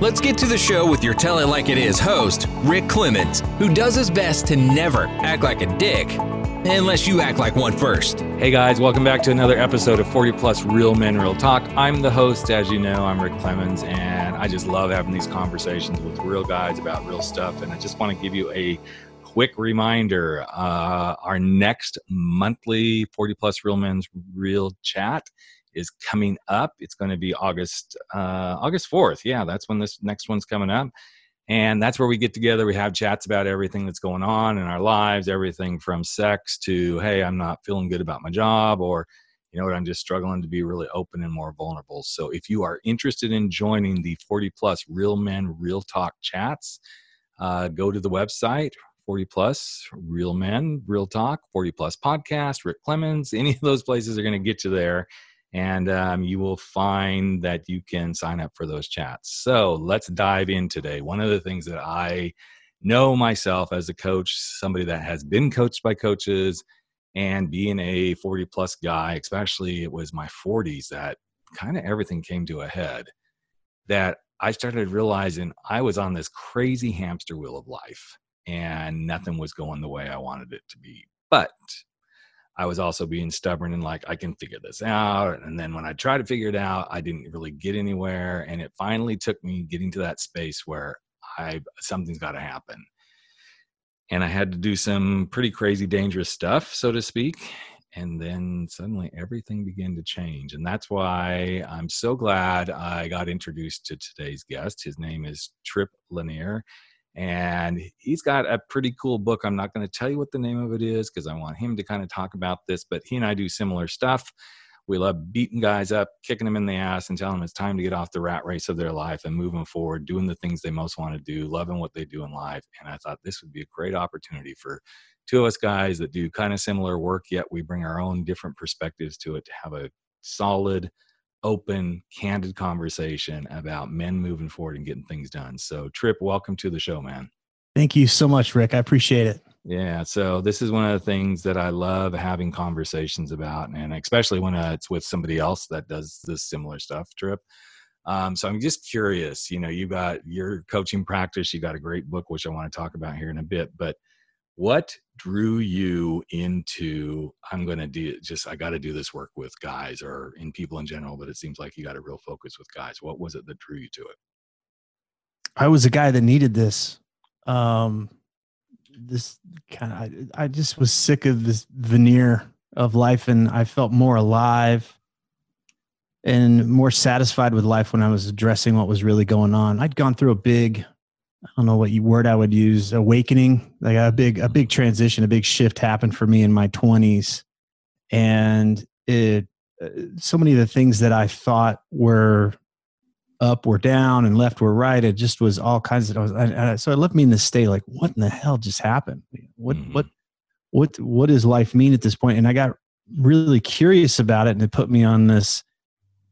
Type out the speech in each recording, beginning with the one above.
Let's get to the show with your Tell It Like It Is host, Rick Clemens, who does his best to never act like a dick, unless you act like one first. Hey guys, welcome back to another episode of 40 Plus Real Men Real Talk. I'm the host, as you know, I'm Rick Clemens, and I just love having these conversations with real guys about real stuff. And I just want to give you a quick reminder uh, our next monthly 40 Plus Real Men's Real Chat is coming up. It's going to be August uh, August 4th. Yeah, that's when this next one's coming up. And that's where we get together. We have chats about everything that's going on in our lives, everything from sex to, hey, I'm not feeling good about my job, or, you know what, I'm just struggling to be really open and more vulnerable. So if you are interested in joining the 40 plus Real Men Real Talk chats, uh, go to the website, 40 plus Real Men Real Talk, 40 plus podcast, Rick Clemens. Any of those places are going to get you there and um, you will find that you can sign up for those chats. So let's dive in today. One of the things that I know myself as a coach, somebody that has been coached by coaches, and being a 40 plus guy, especially it was my 40s that kind of everything came to a head. That I started realizing I was on this crazy hamster wheel of life and nothing was going the way I wanted it to be. But I was also being stubborn and like, I can figure this out. And then when I tried to figure it out, I didn't really get anywhere. And it finally took me getting to that space where I something's got to happen. And I had to do some pretty crazy, dangerous stuff, so to speak. And then suddenly everything began to change. And that's why I'm so glad I got introduced to today's guest. His name is Trip Lanier and he's got a pretty cool book. I'm not going to tell you what the name of it is because I want him to kind of talk about this, but he and I do similar stuff. We love beating guys up, kicking them in the ass, and telling them it's time to get off the rat race of their life and moving forward, doing the things they most want to do, loving what they do in life. And I thought this would be a great opportunity for two of us guys that do kind of similar work, yet we bring our own different perspectives to it to have a solid, open, candid conversation about men moving forward and getting things done. So, Trip, welcome to the show, man. Thank you so much, Rick. I appreciate it. Yeah. So, this is one of the things that I love having conversations about, and especially when uh, it's with somebody else that does this similar stuff, Trip. Um, so I'm just curious, you know, you got your coaching practice, you got a great book, which I want to talk about here in a bit, but what drew you into i'm going to do just i got to do this work with guys or in people in general but it seems like you got a real focus with guys what was it that drew you to it? I was a guy that needed this um this kind of I, I just was sick of this veneer of life and i felt more alive and more satisfied with life when i was addressing what was really going on. I'd gone through a big I don't know what word I would use, awakening, like a big, a big transition, a big shift happened for me in my twenties. And it, uh, so many of the things that I thought were up were down and left were right. It just was all kinds of, I was, I, I, so it left me in this state like, what in the hell just happened? What, mm-hmm. what, what, what does life mean at this point? And I got really curious about it and it put me on this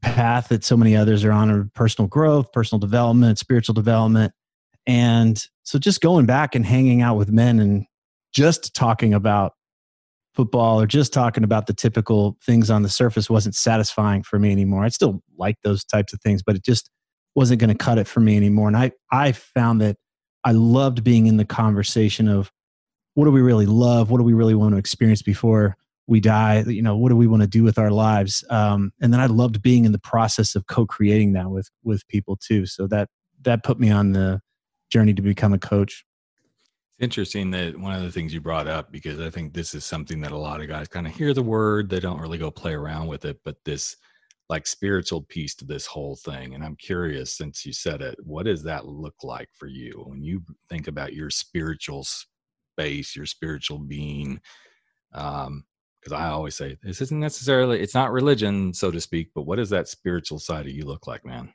path that so many others are on of personal growth, personal development, spiritual development and so just going back and hanging out with men and just talking about football or just talking about the typical things on the surface wasn't satisfying for me anymore. I still like those types of things, but it just wasn't going to cut it for me anymore. And I, I found that I loved being in the conversation of what do we really love? What do we really want to experience before we die? You know, what do we want to do with our lives? Um, and then I loved being in the process of co-creating that with, with people too. So that, that put me on the, journey to become a coach. It's interesting that one of the things you brought up because I think this is something that a lot of guys kind of hear the word, they don't really go play around with it, but this like spiritual piece to this whole thing. And I'm curious, since you said it, what does that look like for you when you think about your spiritual space, your spiritual being? Um, because I always say this isn't necessarily it's not religion, so to speak, but what does that spiritual side of you look like, man?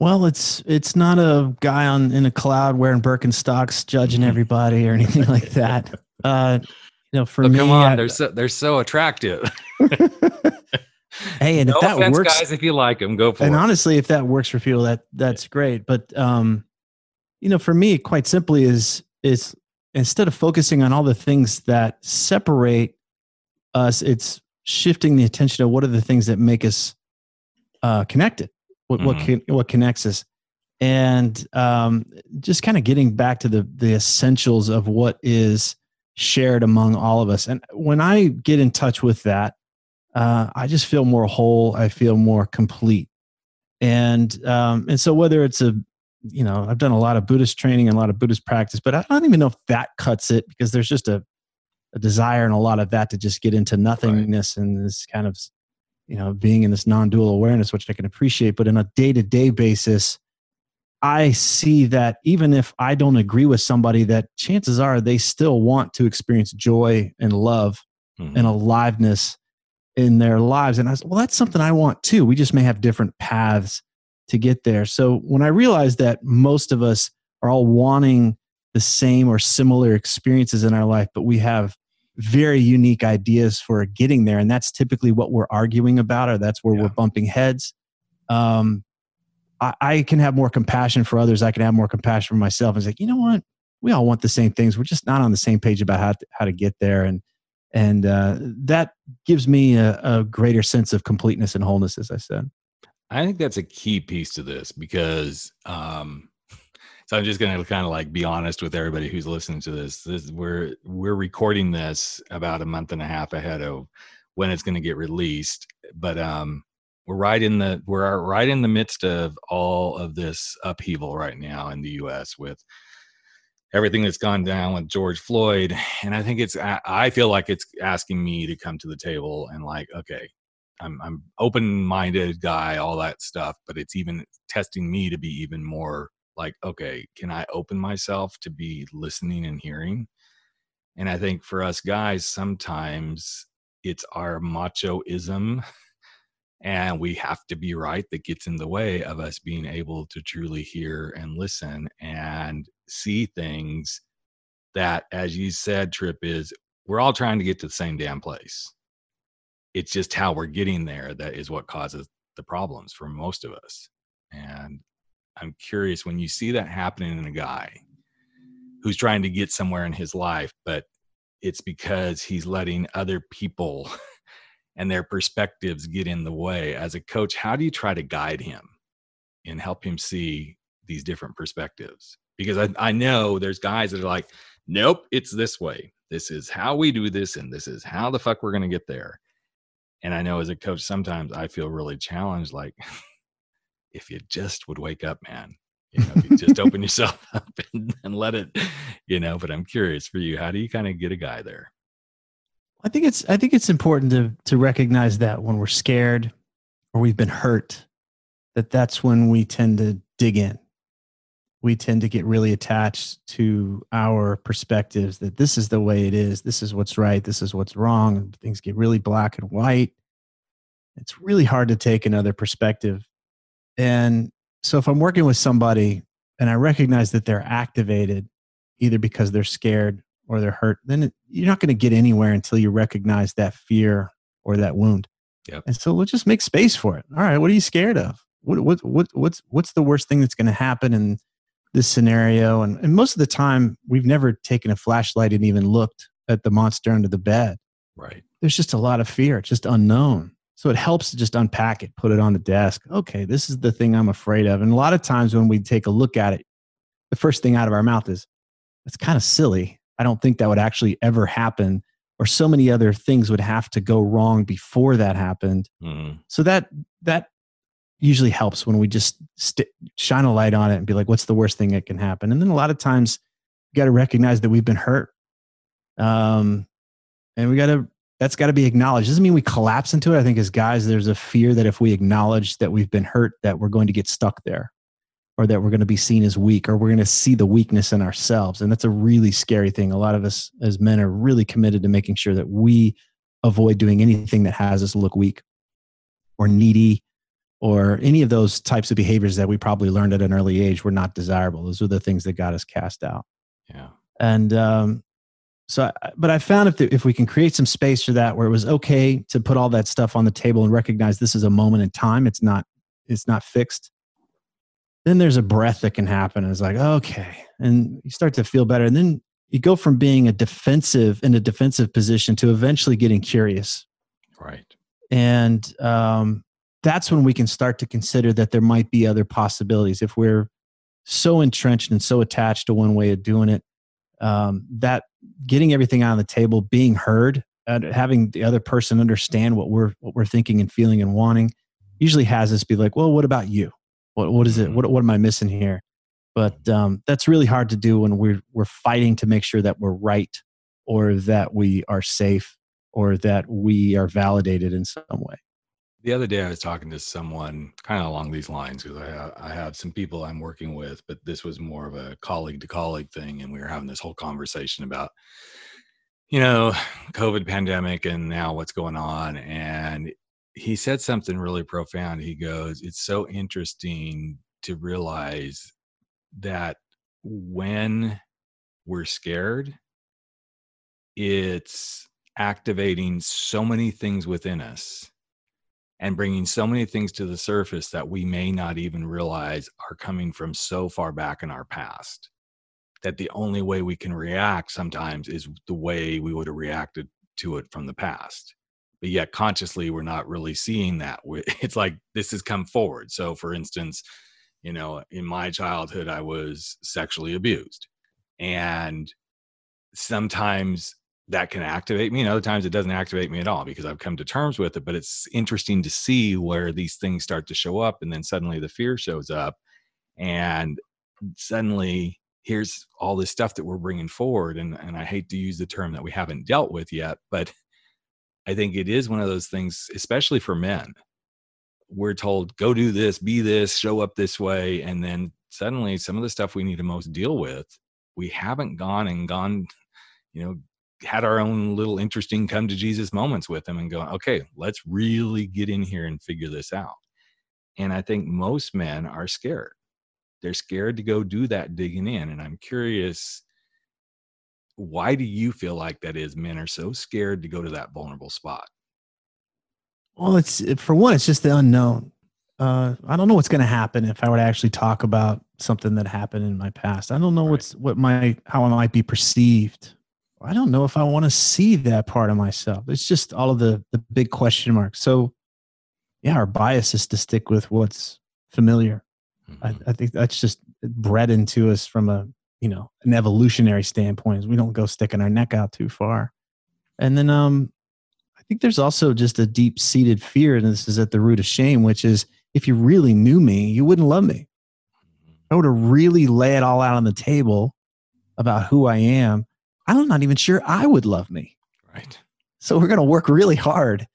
Well, it's it's not a guy on in a cloud wearing Birkenstocks judging everybody or anything like that. Uh, you know, for Oh, me, come on, I- they're so they're so attractive. hey, and no if that offense, works, guys, if you like them, go for and it. And honestly, if that works for people, that that's great. But um, you know, for me, quite simply, is is instead of focusing on all the things that separate us, it's shifting the attention to what are the things that make us uh, connected. What what Mhm. can, what connects us, and um, just kind of getting back to the the essentials of what is shared among all of us. And when I get in touch with that, uh, I just feel more whole. I feel more complete. And um, and so whether it's a you know I've done a lot of Buddhist training and a lot of Buddhist practice, but I don't even know if that cuts it because there's just a a desire and a lot of that to just get into nothingness and this kind of you know being in this non-dual awareness, which I can appreciate. But in a day-to-day basis, I see that even if I don't agree with somebody, that chances are they still want to experience joy and love Mhm. and aliveness in their lives. And I was, well, that's something I want too. We just may have different paths to get there. So when I realized that most of us are all wanting the same or similar experiences in our life, but we have very unique ideas for getting there. And that's typically what we're arguing about, or that's where Yeah. we're bumping heads. Um, I, I can have more compassion for others. I can have more compassion for myself. And say, like, you know what? We all want the same things. We're just not on the same page about how to, how to get there. And and uh, that gives me a, a greater sense of completeness and wholeness, as I said. I think that's a key piece to this because um so I'm just gonna kind of like be honest with everybody who's listening to this. This we're we're recording this about a month and a half ahead of when it's gonna get released. But um we're right in the we're right in the midst of all of this upheaval right now in the US with everything that's gone down with George Floyd. And I think it's I feel like it's asking me to come to the table and like, okay, I'm I'm open minded guy, all that stuff, but it's even testing me to be even more like, okay, can I open myself to be listening and hearing? And I think for us guys, sometimes it's our machoism and we have to be right that gets in the way of us being able to truly hear and listen and see things that, as you said, Trip, is we're all trying to get to the same damn place it's just how we're getting there that is what causes the problems for most of us. And I'm curious when you see that happening in a guy who's trying to get somewhere in his life, but it's because he's letting other people and their perspectives get in the way. As a coach, how do you try to guide him and help him see these different perspectives? Because I, I know there's guys that are like, nope, it's this way. This is how we do this, and this is how the fuck we're going to get there and i know as a coach sometimes i feel really challenged like if you just would wake up man you know you just open yourself up and, and let it you know but i'm curious for you how do you kind of get a guy there I think it's I think it's important to to recognize that when we're scared or we've been hurt, that that's when we tend to dig in. We tend to get really attached to our perspectives that this is the way it is, this is what's right, this is what's wrong, and things get really black and white. It's really hard to take another perspective. And so if I'm working with somebody and I recognize that they're activated either because they're scared or they're hurt, then it, you're not going to get anywhere until you recognize that fear or that wound. Yep. And so let's just make space for it. All right, what are you scared of? What what what what's what's the worst thing that's going to happen in this scenario? And and most of the time, we've never taken a flashlight and even looked at the monster under the bed. right There's just a lot of fear. It's just unknown. So it helps to just unpack it, put it on the desk. Okay, this is the thing I'm afraid of. And a lot of times when we take a look at it, the first thing out of our mouth is, "That's kind of silly. I don't think that would actually ever happen." Or so many other things would have to go wrong before that happened. Mhm. So that that usually helps when we just st- shine a light on it and be like, "What's the worst thing that can happen?" And then a lot of times, you got to recognize that we've been hurt, um, and we got to that's got to be acknowledged. Doesn't mean we collapse into it. I think as guys, there's a fear that if we acknowledge that we've been hurt, that we're going to get stuck there, or that we're going to be seen as weak, or we're going to see the weakness in ourselves, and that's a really scary thing. A lot of us as men are really committed to making sure that we avoid doing anything that has us look weak or needy or any of those types of behaviors that we probably learned at an early age were not desirable. Those are the things that got us cast out. Yeah. And um, so, but I found if, the, if we can create some space for that, where it was okay to put all that stuff on the table and recognize this is a moment in time, it's not, it's not fixed. Then there's a breath that can happen. And it's like, okay. And you start to feel better. And then you go from being a defensive in a defensive position to eventually getting curious. Right. And um, that's when we can start to consider that there might be other possibilities. If we're so entrenched and so attached to one way of doing it, um, that getting everything on the table, being heard, uh, having the other person understand what we're what we're thinking and feeling and wanting, usually has us be like, "Well, what about you? What what is it? What what am I missing here?" But um, that's really hard to do when we're we're fighting to make sure that we're right, or that we are safe, or that we are validated in some way. The other day, I was talking to someone kind of along these lines because I I have some people I'm working with, but this was more of a colleague to colleague thing, and we were having this whole conversation about, you know, COVID pandemic and now what's going on. And he said something really profound. He goes, "It's so interesting to realize that when we're scared, it's activating so many things within us." And bringing so many things to the surface that we may not even realize are coming from so far back in our past that the only way we can react sometimes is the way we would have reacted to it from the past. But yet consciously we're not really seeing that it's like this has come forward. So for instance you know in my childhood i was sexually abused. And sometimes that can activate me and other times it doesn't activate me at all because i've come to terms with it but it's interesting to see where these things start to show up and then suddenly the fear shows up and suddenly here's all this stuff that we're bringing forward and, and i hate to use the term that we haven't dealt with yet but i think it is one of those things especially for men. We're told go do this be this show up this way and then suddenly some of the stuff we need to most deal with we haven't gone and gone you know had our own little interesting come to Jesus moments with him and going, okay, let's really get in here and figure this out. And I think most men are scared. They're scared to go do that digging in. And I'm curious, why do you feel like that is? Men are so scared to go to that vulnerable spot. Well, it's for one, it's just the unknown. Uh, I don't know what's going to happen if I were to actually talk about something that happened in my past. I don't know right. what's what my how I might be perceived I don't know if I want to see that part of myself. It's just all of the the big question marks. So, yeah, our bias is to stick with what's familiar. Mm-hmm. I, I, think that's just bred into us from a you know an evolutionary standpoint. We don't go sticking our neck out too far. And then, um, I think there's also just a deep seated fear, and this is at the root of shame, which is if you really knew me, you wouldn't love me. Mm-hmm. I would have really lay it all out on the table about who I am I'm not even sure I would love me. Right. So we're going to work really hard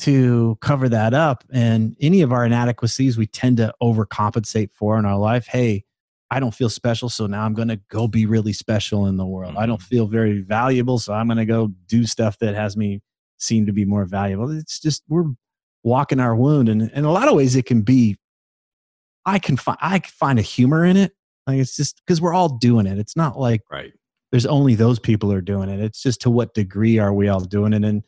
to cover that up. And any of our inadequacies we tend to overcompensate for in our life. Hey, I don't feel special, so now I'm going to go be really special in the world. Mm-hmm. I don't mm-hmm. feel very valuable, so I'm going to go do stuff that has me seem to be more valuable. It's just we're walking our wound, and in a lot of ways, it can be. I can find I can find a humor in it. Like it's just because we're all doing it. It's not like right there's only those people are doing it. It's just to what degree are we all doing it? And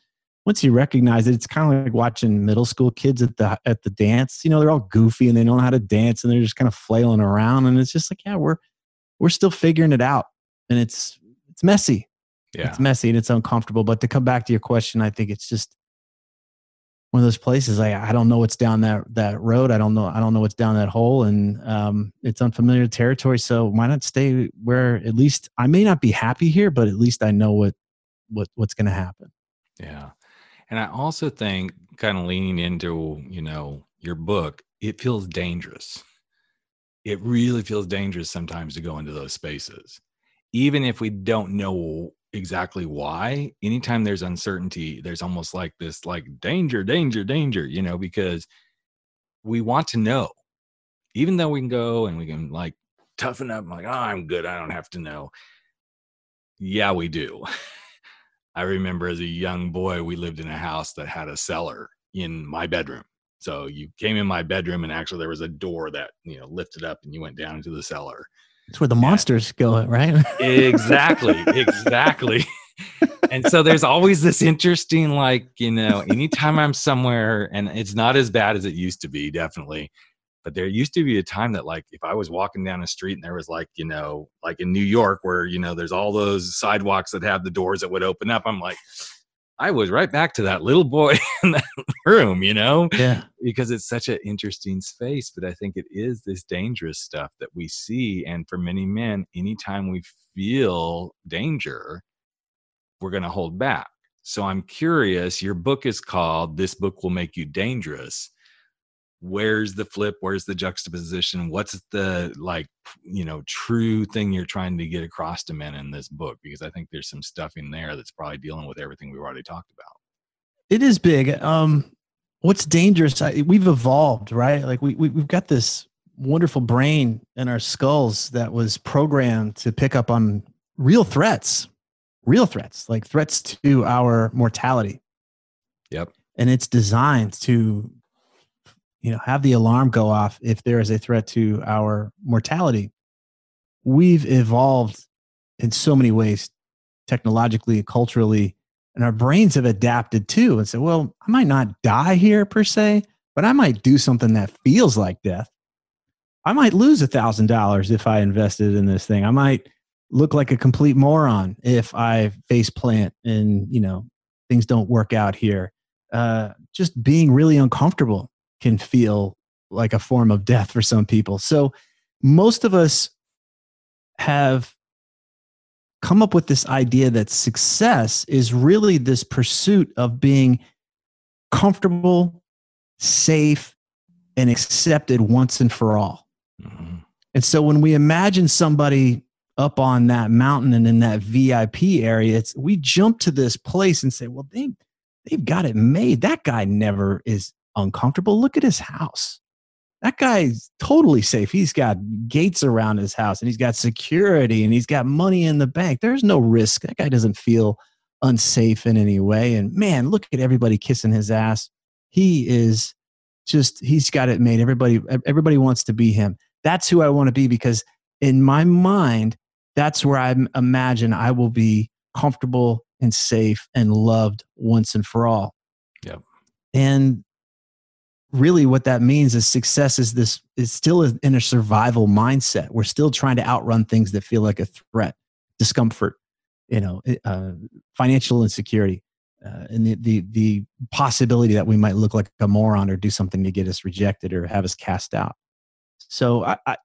once you recognize it, it's kind of like watching middle school kids at the at the dance. You know, they're all goofy and they don't know how to dance and they're just kind of flailing around. And it's just like, yeah, we're we're still figuring it out. And it's it's messy. Yeah. It's messy and it's uncomfortable. But to come back to your question, I think it's just one of those places. I, I don't know what's down that that road. I don't know i don't know what's down that hole and um, it's unfamiliar territory. So why not stay where at least i may not be happy here but at least i know what what what's going to happen. Yeah. And i also think kind of leaning into you know your book it feels dangerous. It really feels dangerous sometimes to go into those spaces even if we don't know exactly why anytime there's uncertainty there's almost like this like danger danger danger you know because we want to know. Even though we can go and we can like toughen up like oh i'm good i don't have to know. Yeah we do. I remember as a young boy we lived in a house that had a cellar in my bedroom. So you came in my bedroom and actually there was a door that, you know, lifted up and you went down into the cellar. It's where the monsters go, right? Exactly. exactly. and so there's always this interesting, like, you know, anytime I'm somewhere and it's not as bad as it used to be, definitely. But there used to be a time that, like, if I was walking down a street and there was, like, you know, like in New York, where, you know, there's all those sidewalks that have the doors that would open up, I'm like, I was right back to that little boy in that room, you know? Yeah. Because it's such an interesting space. But I think it is this dangerous stuff that we see. And for many men, anytime we feel danger, we're going to hold back. So I'm curious, your book is called This Book Will Make You Dangerous where's the flip where's the juxtaposition what's the like you know true thing you're trying to get across to men in this book? Because i think there's some stuff in there that's probably dealing with everything we've already talked about. It is big. Um what's dangerous I, we've evolved right? Like we, we we've got this wonderful brain in our skulls that was programmed to pick up on real threats real threats like threats to our mortality. Yep. And it's designed to you know have the alarm go off if there is a threat to our mortality. We've evolved in so many ways technologically culturally and our brains have adapted too. And said well i might not die here per se but i might do something that feels like death. I might lose a thousand dollars if i invested in this thing. I might look like a complete moron if i face plant and you know things don't work out here. Uh, just being really uncomfortable can feel like a form of death for some people. So most of us have come up with this idea that success is really this pursuit of being comfortable, safe, and accepted once and for all. Mm-hmm. And so when we imagine somebody up on that mountain and in that VIP area, it's we jump to this place and say, well, they they've got it made. That guy never is uncomfortable. Look at his house. That guy's totally safe. He's got gates around his house and he's got security and he's got money in the bank. There's no risk. That guy doesn't feel unsafe in any way. And man, look at everybody kissing his ass. He is just, he's got it made. Everybody, everybody wants to be him. That's who I want to be because in my mind, that's where I imagine I will be comfortable and safe and loved once and for all. Yep. And really what that means is success is this is still in a survival mindset. We're still trying to outrun things that feel like a threat discomfort you know uh, financial insecurity uh, and the, the the possibility that we might look like a moron or do something to get us rejected or have us cast out. So i, I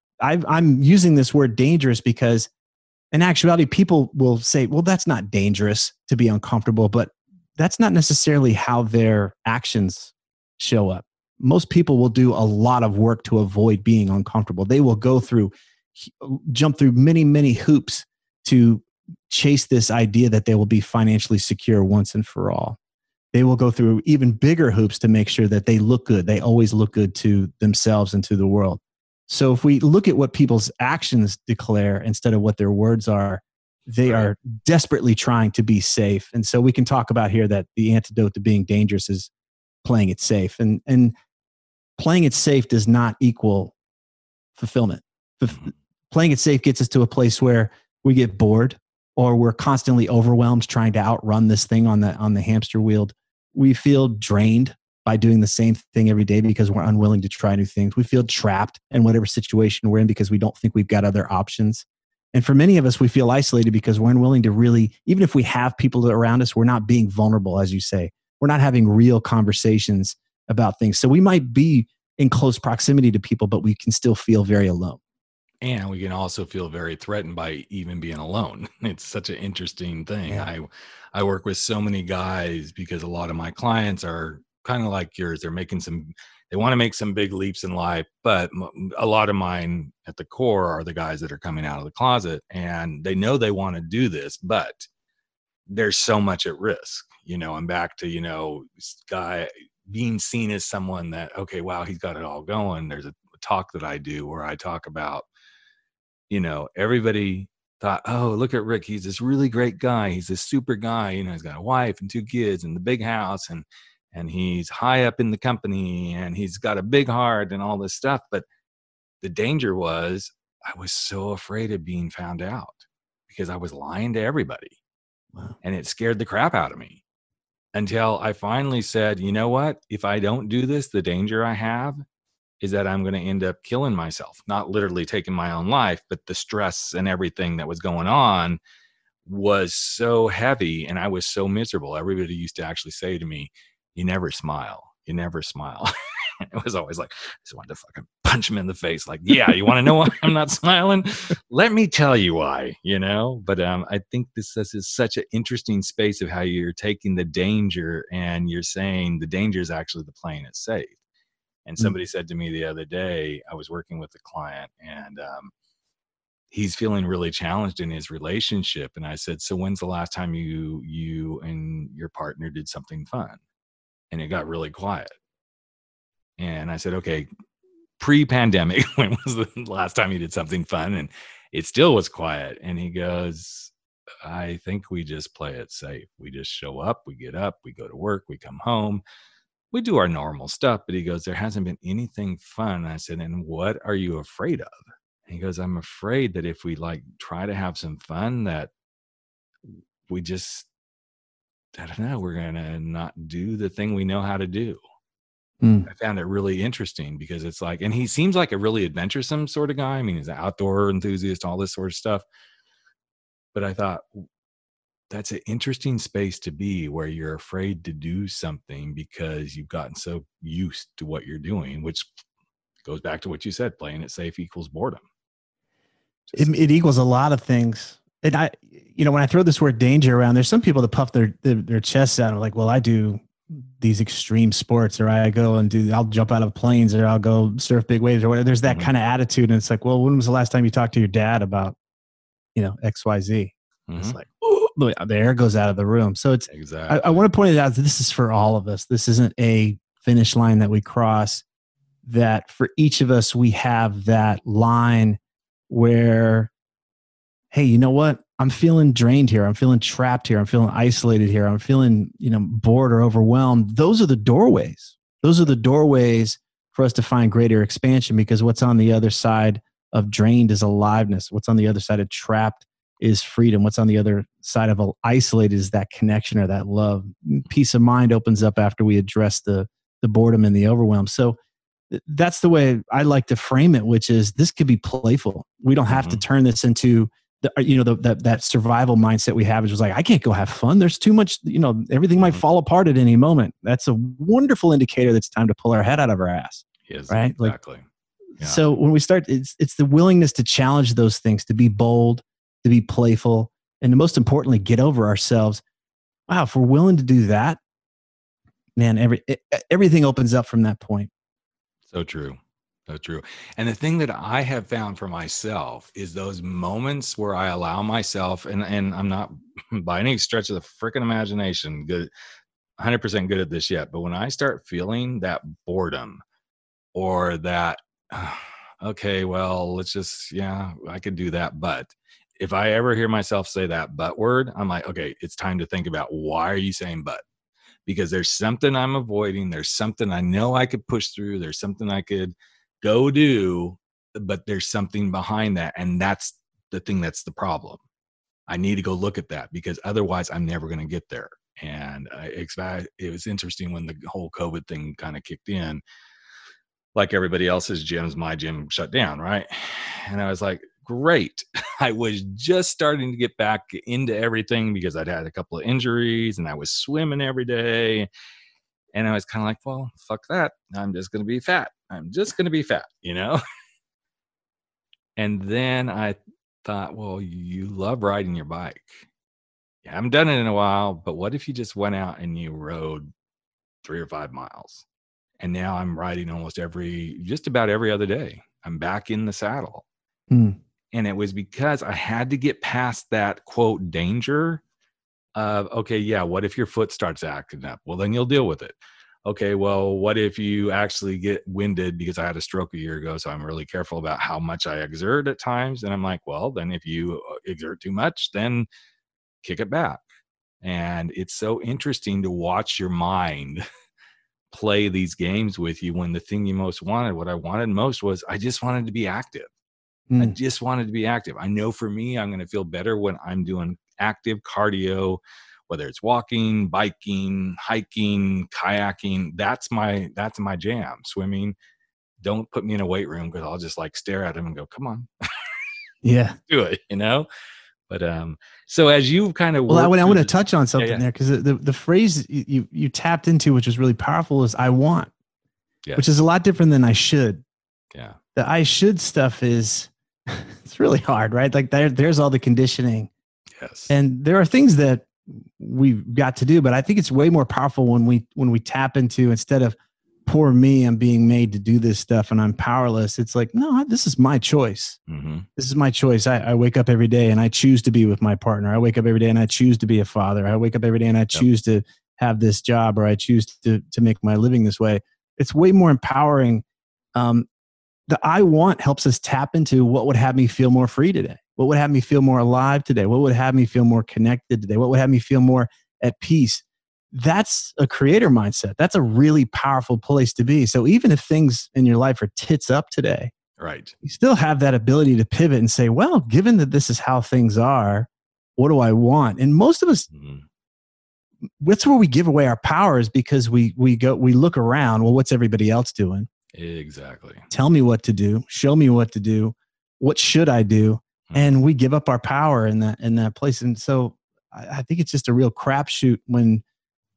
i'm using this word dangerous because in actuality people will say well that's not dangerous to be uncomfortable but that's not necessarily how their actions show up most people will do a lot of work to avoid being uncomfortable. They will go through, jump through many, many hoops to chase this idea that they will be financially secure once and for all. They will go through even bigger hoops to make sure that they look good. They always look good to themselves and to the world. So if we look at what people's actions declare instead of what their words are, they right. are desperately trying to be safe. And so we can talk about here that the antidote to being dangerous is playing it safe. And and playing it safe does not equal fulfillment. Mm-hmm. Playing it safe gets us to a place where we get bored or we're constantly overwhelmed trying to outrun this thing on the on the hamster wheel. We feel drained by doing the same thing every day because we're unwilling to try new things. We feel trapped in whatever situation we're in because we don't think we've got other options. And for many of us, we feel isolated because we're unwilling to really, even if we have people around us, we're not being vulnerable, as you say. We're not having real conversations about things. So we might be in close proximity to people, but we can still feel very alone. And we can also feel very threatened by even being alone. It's such an interesting thing. Yeah. I I work with so many guys because a lot of my clients are kind of like yours. They're making some they want to make some big leaps in life, but a lot of mine at the core are the guys that are coming out of the closet and they know they want to do this, but there's so much at risk. You know, I'm back to, you know, guy being seen as someone that okay wow he's got it all going there's a talk that i do where i talk about you know everybody thought oh look at rick he's this really great guy he's this super guy you know he's got a wife and two kids and the big house and and he's high up in the company and he's got a big heart and all this stuff. But the danger was I was so afraid of being found out because I was lying to everybody. Wow. And it scared the crap out of me until I finally said, you know what? If I don't do this, the danger I have is that I'm going to end up killing myself, not literally taking my own life, but the stress and everything that was going on was so heavy and I was so miserable. Everybody used to actually say to me, You never smile. You never smile. it was always like, I just wanted to fucking punch him in the face. Like, yeah, you want to know why I'm not smiling? Let me tell you why, you know? But um, I think this, this is such an interesting space of how you're taking the danger and you're saying the danger is actually the plane is safe. And Mm. somebody said to me the other day, I was working with a client and um, he's feeling really challenged in his relationship. And I said, So when's the last time you you and your partner did something fun? And it got really quiet. And I said, Okay, pre-pandemic, when was the last time you did something fun? And it still was quiet. And he goes, I think we just play it safe. We just show up, we get up, we go to work, we come home, we do our normal stuff. But he goes, There hasn't been anything fun. I said, And what are you afraid of? He goes, I'm afraid that if we like try to have some fun, that we just, I don't know, we're going to not do the thing we know how to do. Mm. I found it really interesting because it's like, and he seems like a really adventuresome sort of guy. I mean, he's an outdoor enthusiast, all this sort of stuff. But I thought that's an interesting space to be where you're afraid to do something because you've gotten so used to what you're doing, which goes back to what you said playing it safe equals boredom. It, it equals a lot of things. And I, you know, when I throw this word danger around, there's some people that puff their their, their chests out. and like, well, I do these extreme sports, or I go and do, I'll jump out of planes, or I'll go surf big waves, or whatever. There's that Mhm. kind of attitude, and it's like, well, when was the last time you talked to your dad about, you know, X, Y, Z? It's Mhm. like, ooh, the air goes out of the room. So it's Exactly. I, I want to point it out that this is for all of us. This isn't a finish line that we cross. That for each of us, we have that line where, hey, you know what? I'm feeling drained here. I'm feeling trapped here. I'm feeling isolated here. I'm feeling, you know, bored or overwhelmed. Those are the doorways. Those are the doorways for us to find greater expansion because what's on the other side of drained is aliveness. What's on the other side of trapped is freedom. What's on the other side of isolated is that connection or that love. Peace of mind opens up after we address the the boredom and the overwhelm. So that's the way I like to frame it, which is this could be playful. We don't have to mm-hmm. turn this into the uh, you know the, that that survival mindset we have is just like I can't go have fun. There's too much. You know everything might Mhm. fall apart at any moment. That's a wonderful indicator that it's time to pull our head out of our ass. Yes, right? Like- exactly. Yeah. So when we start, it's it's the willingness to challenge those things, to be bold, to be playful, and to most importantly, get over ourselves. Wow, if we're willing to do that, man, every e- everything opens up from that point. So true. So true. And the thing that I have found for myself is those moments where I allow myself, and, and I'm not by any stretch of the freaking imagination good, 100% good at this yet, but when I start feeling that boredom or that, okay, well, let's just, yeah, I could do that. But if I ever hear myself say that but word, I'm like, okay, it's time to think about why are you saying but? Because there's something I'm avoiding. There's something I know I could push through. There's something I could go do, but there's something behind that. And that's the thing that's the problem. I need to go look at that because otherwise I'm never going to get there. And I it was interesting when the whole COVID thing kind of kicked in. Like everybody else's gyms, my gym shut down, right? And I was like, great. I was just starting to get back into everything because I'd had a couple of injuries and I was swimming every day. And I was kind of like, well, fuck that. I'm just going to be fat. I'm just going to be fat, you know? and then I thought, well, you love riding your bike. You haven't done it in a while, but what if you just went out and you rode three or five miles? And now I'm riding almost every, just about every other day. I'm back in the saddle. Hmm. And it was because I had to get past that quote danger of, okay, yeah, what if your foot starts acting up? Well, then you'll deal with it. Okay, well, what if you actually get winded because I had a stroke a year ago? So I'm really careful about how much I exert at times. And I'm like, well, then if you uh, exert too much, then kick it back. And it's so interesting to watch your mind play these games with you when the thing you most wanted, what I wanted most was I just wanted to be active. I Mm. just wanted to be active. I know for me, I'm going to feel better when I'm doing active cardio, whether it's walking, biking, hiking, kayaking. That's my that's my jam. Swimming. Don't put me in a weight room because I'll just like stare at him and go, "Come on, Yeah. do it," you know. But um, so as you kind of Well, I, I want to touch on something yeah. there because the, the, the phrase you, you, tapped into, which was really powerful, is I want, which is a lot different than I should. yeah, The I should stuff is, it's really hard, right? Like there, there's all the conditioning. yes, and there are things that we've got to do but i think it's way more powerful when we when we tap into instead of poor me i'm being made to do this stuff and i'm powerless. It's like no this is my choice. Hmm this is my choice. I, I wake up every day and i choose to be with my partner. I wake up every day and i choose to be a father. I wake up every day and i choose to have this job or i choose to to make my living this way. It's way more empowering. Um, the i want helps us tap into what would have me feel more free today what would have me feel more alive today what would have me feel more connected today what would have me feel more at peace that's a creator mindset that's a really powerful place to be so even if things in your life are tits up today right, you still have that ability to pivot and say, well, given that this is how things are, what do I want? And most of us, Mhm. that's where we give away our powers because we we go we look around. Well, what's everybody else doing? exactly. Tell me what to do. Show me what to do. What should I do? Mhm. And we give up our power in that in that place. And so I, I think it's just a real crapshoot when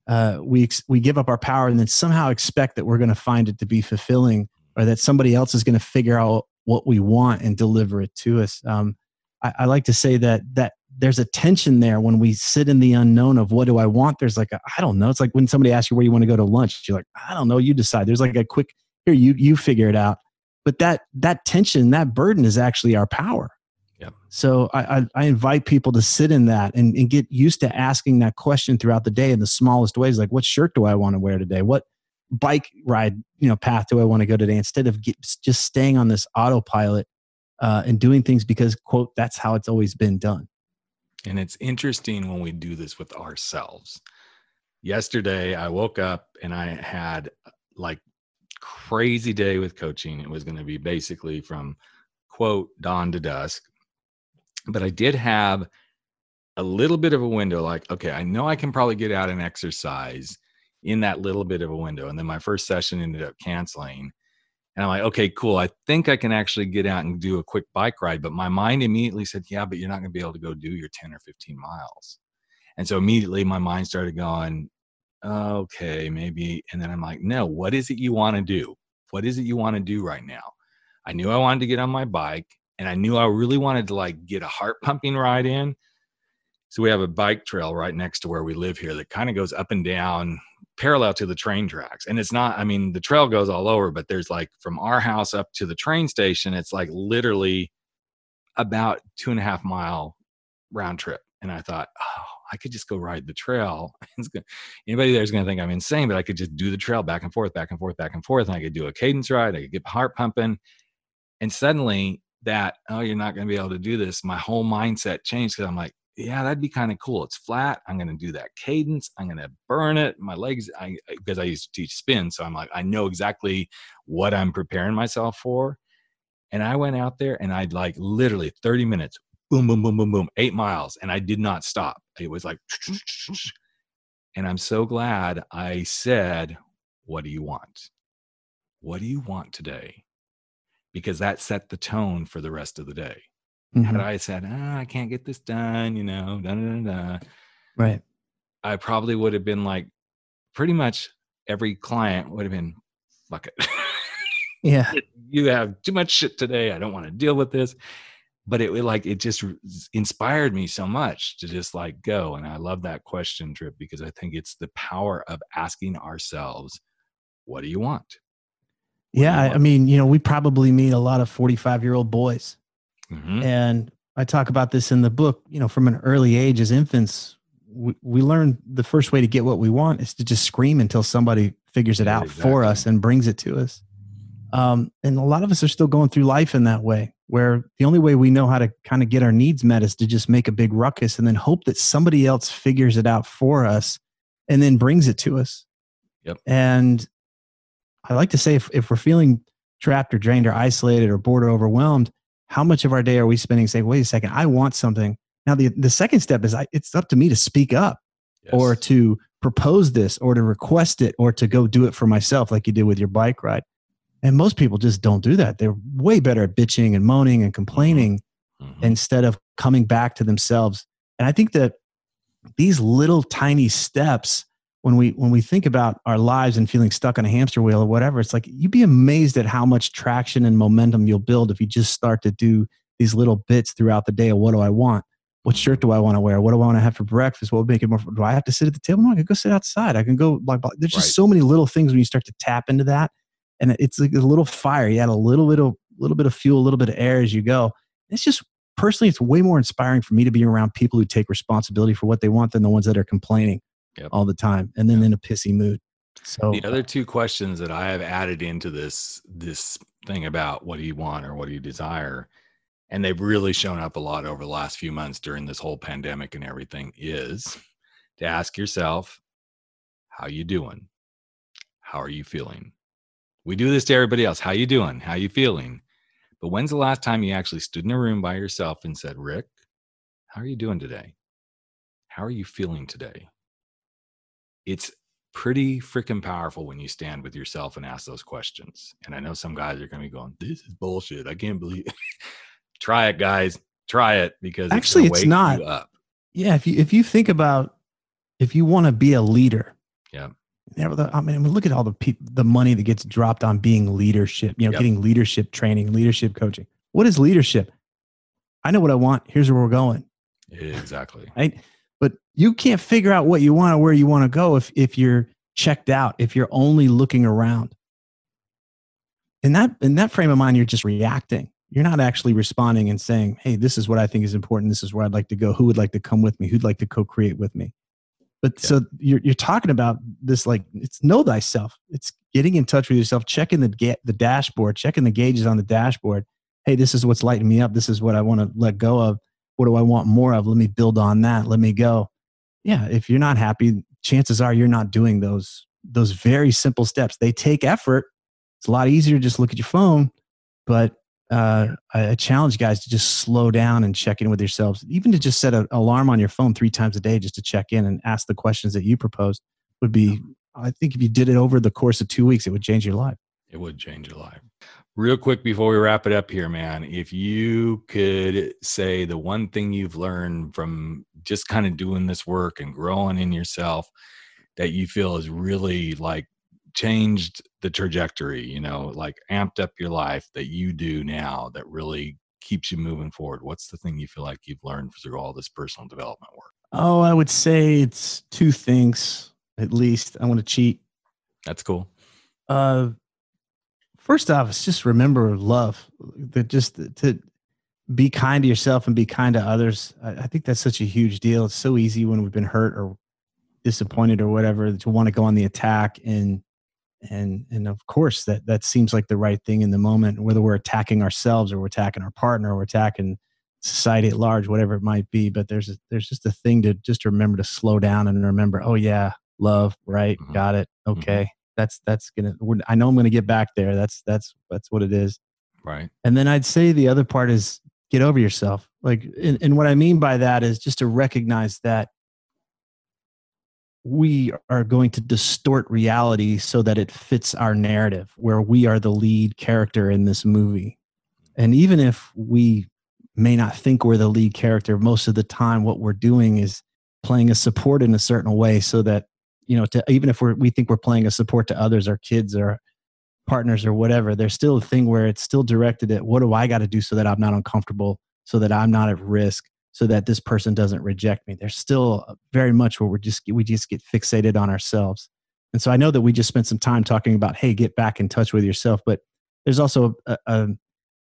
uh, we ex- we give up our power and then somehow expect that we're going to find it to be fulfilling or that somebody else is going to figure out what we want and deliver it to us. Um, I, I like to say that that there's a tension there when we sit in the unknown of what do I want. There's like I don't know. It's like when somebody asks you where you want to go to lunch, you're like I don't know. You decide. There's like a quick here you you figure it out. But that that tension, that burden is actually our power. Yep. So I, I, I invite people to sit in that and, and get used to asking that question throughout the day in the smallest ways, like what shirt do I want to wear today? What bike ride you know path do I want to go today? Instead of get, just staying on this autopilot uh, and doing things because quote that's how it's always been done. And it's interesting when we do this with ourselves. Yesterday, I woke up and I had like crazy day with coaching. It was going to be basically from quote dawn to dusk. But I did have a little bit of a window like, okay, I know I can probably get out and exercise in that little bit of a window. And then my first session ended up canceling. And I'm like, okay, cool. I think I can actually get out and do a quick bike ride. But my mind immediately said, yeah, but you're not going to be able to go do your 10 or 15 miles. And so immediately my mind started going, okay, maybe. And then I'm like, no, what is it you want to do? What is it you want to do right now? I knew I wanted to get on my bike and I knew I really wanted to like get a heart pumping ride in. So we have a bike trail right next to where we live here that kind of goes up and down parallel to the train tracks. And it's not, I mean, the trail goes all over, but there's like from our house up to the train station, it's like literally about two and a half mile round trip. And I thought, oh, I could just go ride the trail. Anybody there's going to think I'm insane, but I could just do the trail back and forth, back and forth, back and forth. And I could do a cadence ride. I could get heart pumping. And suddenly that, oh, you're not going to be able to do this. My whole mindset changed because I'm like, yeah, that'd be kind of cool. It's flat. I'm going to do that cadence. I'm going to burn it. My legs, I because I used to teach spin, so I'm like, I know exactly what I'm preparing myself for. And I went out there and I'd like literally 30 minutes, boom, boom, boom, boom, boom, eight miles, and I did not stop. It was like, and I'm so glad I said, "What do you want? What do you want today?" Because that set the tone for the rest of the day Mhm. had I said, ah, I can't get this done, you know, da, da, da, da, Right. I probably would have been like, pretty much every client would have been, fuck it. Yeah. you have too much shit today. I don't want to deal with this. But it like, it just inspired me so much to just like go. And I love that question, Trip, because I think it's the power of asking ourselves, what do you want? Yeah. I, mean, you know, we probably meet a lot of 45 year old boys. Mhm. And I talk about this in the book, you know, from an early age as infants, we, we learn the first way to get what we want is to just scream until somebody figures it Yeah, out for us and brings it to us. Um, and a lot of us are still going through life in that way, where the only way we know how to kind of get our needs met is to just make a big ruckus and then hope that somebody else figures it out for us and then brings it to us. Yep. And I like to say if, if we're feeling trapped or drained or isolated or bored or overwhelmed, how much of our day are we spending saying, wait a second, I want something. Now, the, the second step is I, it's up to me to speak up Yes. or to propose this or to request it or to go do it for myself, like you did with your bike ride. And most people just don't do that. They're way better at bitching and moaning and complaining Mhm. instead of coming back to themselves. And I think that these little tiny steps, when we when we think about our lives and feeling stuck on a hamster wheel or whatever, it's like you'd be amazed at how much traction and momentum you'll build if you just start to do these little bits throughout the day of what do I want? What shirt do I want to wear? What do I want to have for breakfast? What would make it more? Do I have to sit at the table? No, I can go sit outside. I can go like there's just Right. so many little things when you start to tap into that, and it's like a little fire. You add a little bit of little bit of fuel, a little bit of air as you go. It's just personally, it's way more inspiring for me to be around people who take responsibility for what they want than the ones that are complaining Yep. all the time and then Yep. in a pissy mood. So the other two questions that I have added into this this thing about what do you want or what do you desire, and they've really shown up a lot over the last few months during this whole pandemic and everything, is to ask yourself, how you doing? How are you feeling? We do this to everybody else. How you doing? How you feeling? But when's the last time you actually stood in a room by yourself and said, Rick, how are you doing today? How are you feeling today? It's pretty freaking powerful when you stand with yourself and ask those questions. And I know some guys are going to be going, "This is bullshit. I can't believe." Try it, guys. Try it because Actually, gonna it's not. up. yeah, if you if you think about if you want to be a leader, Yeah. The- I mean, look at all the people, the money that gets dropped on being leadership. You know, Yep. getting leadership training, leadership coaching. What is leadership? I know what I want. Here's where we're going. Exactly. right? But you can't figure out what you want or where you want to go if if you're checked out, if you're only looking around. In that in that frame of mind, you're just reacting. You're not actually responding and saying, "Hey, this is what I think is important. This is where I'd like to go. Who would like to come with me? Who'd like to co-create with me?" But Yeah. so you're you're talking about this like it's know thyself. It's getting in touch with yourself, checking the ga- the dashboard, checking the gauges on the dashboard. Hey, this is what's lighting me up. This is what I want to let go of what do I want more of? Let me build on that. Let me go. Yeah, if you're not happy, chances are you're not doing those those very simple steps. They take effort. It's a lot easier to just look at your phone, but uh, I, I challenge guys to just slow down and check in with yourselves. Even to just set an alarm on your phone three times a day just to check in and ask the questions that you proposed would be. I think if you did it over the course of two weeks, it would change your life. It would change your life. Real quick before we wrap it up here, man, if you could say the one thing you've learned from just kind of doing this work and growing in yourself that you feel has really like changed the trajectory, you know, like amped up your life that you do now that really keeps you moving forward, what's the thing you feel like you've learned through all this personal development work? Oh, I would say it's two things at least. I want to cheat. That's cool. Uh, first off, it's just remember love. That just to be kind to yourself and be kind to others. I, I think that's such a huge deal. It's so easy when we've been hurt or disappointed or whatever to want to go on the attack and and and of course that that seems like the right thing in the moment whether we're attacking ourselves or we're attacking our partner or we're attacking society at large whatever it might be but there's a, there's just a thing to just remember to slow down and remember oh yeah love right Mhm. got it okay that's that's gonna i know i'm gonna get back there that's that's that's what it is Right. and then I'd say the other part is get over yourself. Like, and, and what I mean by that is just to recognize that we are going to distort reality so that it fits our narrative, where we are the lead character in this movie. And even if we may not think we're the lead character, most of the time, what we're doing is playing a support in a certain way so that, you know, to, even if we're, we think we're playing a support to others, our kids or partners or whatever, there's still a thing where it's still directed at what do I got to do so that I'm not uncomfortable, so that I'm not at risk, so that this person doesn't reject me. There's still uh, very much where we're just we just get fixated on ourselves. And so I know that we just spent some time talking about hey, get back in touch with yourself, but there's also a, a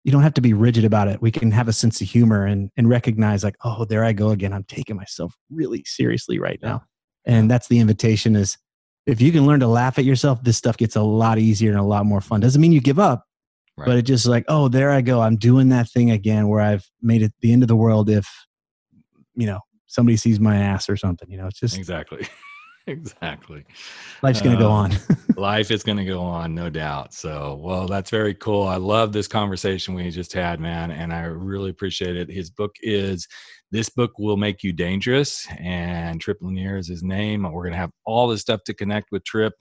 you don't have to be rigid about it. We can have a sense of humor and and recognize like, oh, there I go again. I'm taking myself really seriously right now. And that's the invitation is if you can learn to laugh at yourself, this stuff gets a lot easier and a lot more fun. Doesn't mean you give up, Right. but it just like, oh, there I go. I'm doing that thing again where I've made it the end of the world if, you know, somebody sees my ass or something. You know, it's just Exactly. exactly. Life's going to go Um, on. Life is going to go on, no doubt. So, well, that's very cool. I love this conversation we just had, man, and I really appreciate it. His book is This Book Will Make You Dangerous, and Trip Lanier is his name. We're going to have all this stuff to connect with Trip.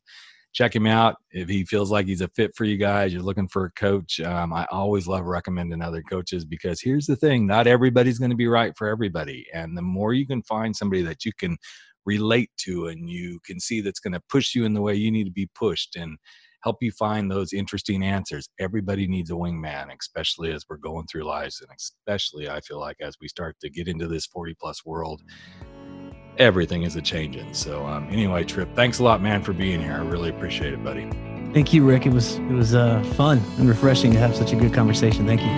Check him out if he feels like he's a fit for you guys. You're looking for a coach. Um, I always love recommending other coaches because here's the thing not everybody's going to be right for everybody. And the more you can find somebody that you can relate to and you can see that's going to push you in the way you need to be pushed and help you find those interesting answers. Everybody needs a wingman, especially as we're going through lives and especially I feel like as we start to get into this 40 plus world, everything is a changing. So um, anyway, Trip, thanks a lot, man, for being here. I really appreciate it, buddy. Thank you, Rick. It was it was uh, fun and refreshing to have such a good conversation. Thank you.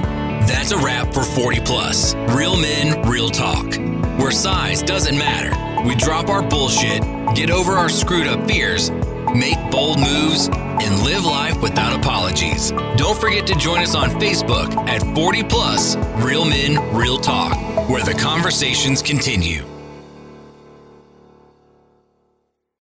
That's a wrap for 40 Plus. Real men, real talk. Where size doesn't matter. We drop our bullshit, get over our screwed up fears, make bold moves, and live life without apologies. Don't forget to join us on Facebook at 40 Plus Real Men, Real Talk, where the conversations continue.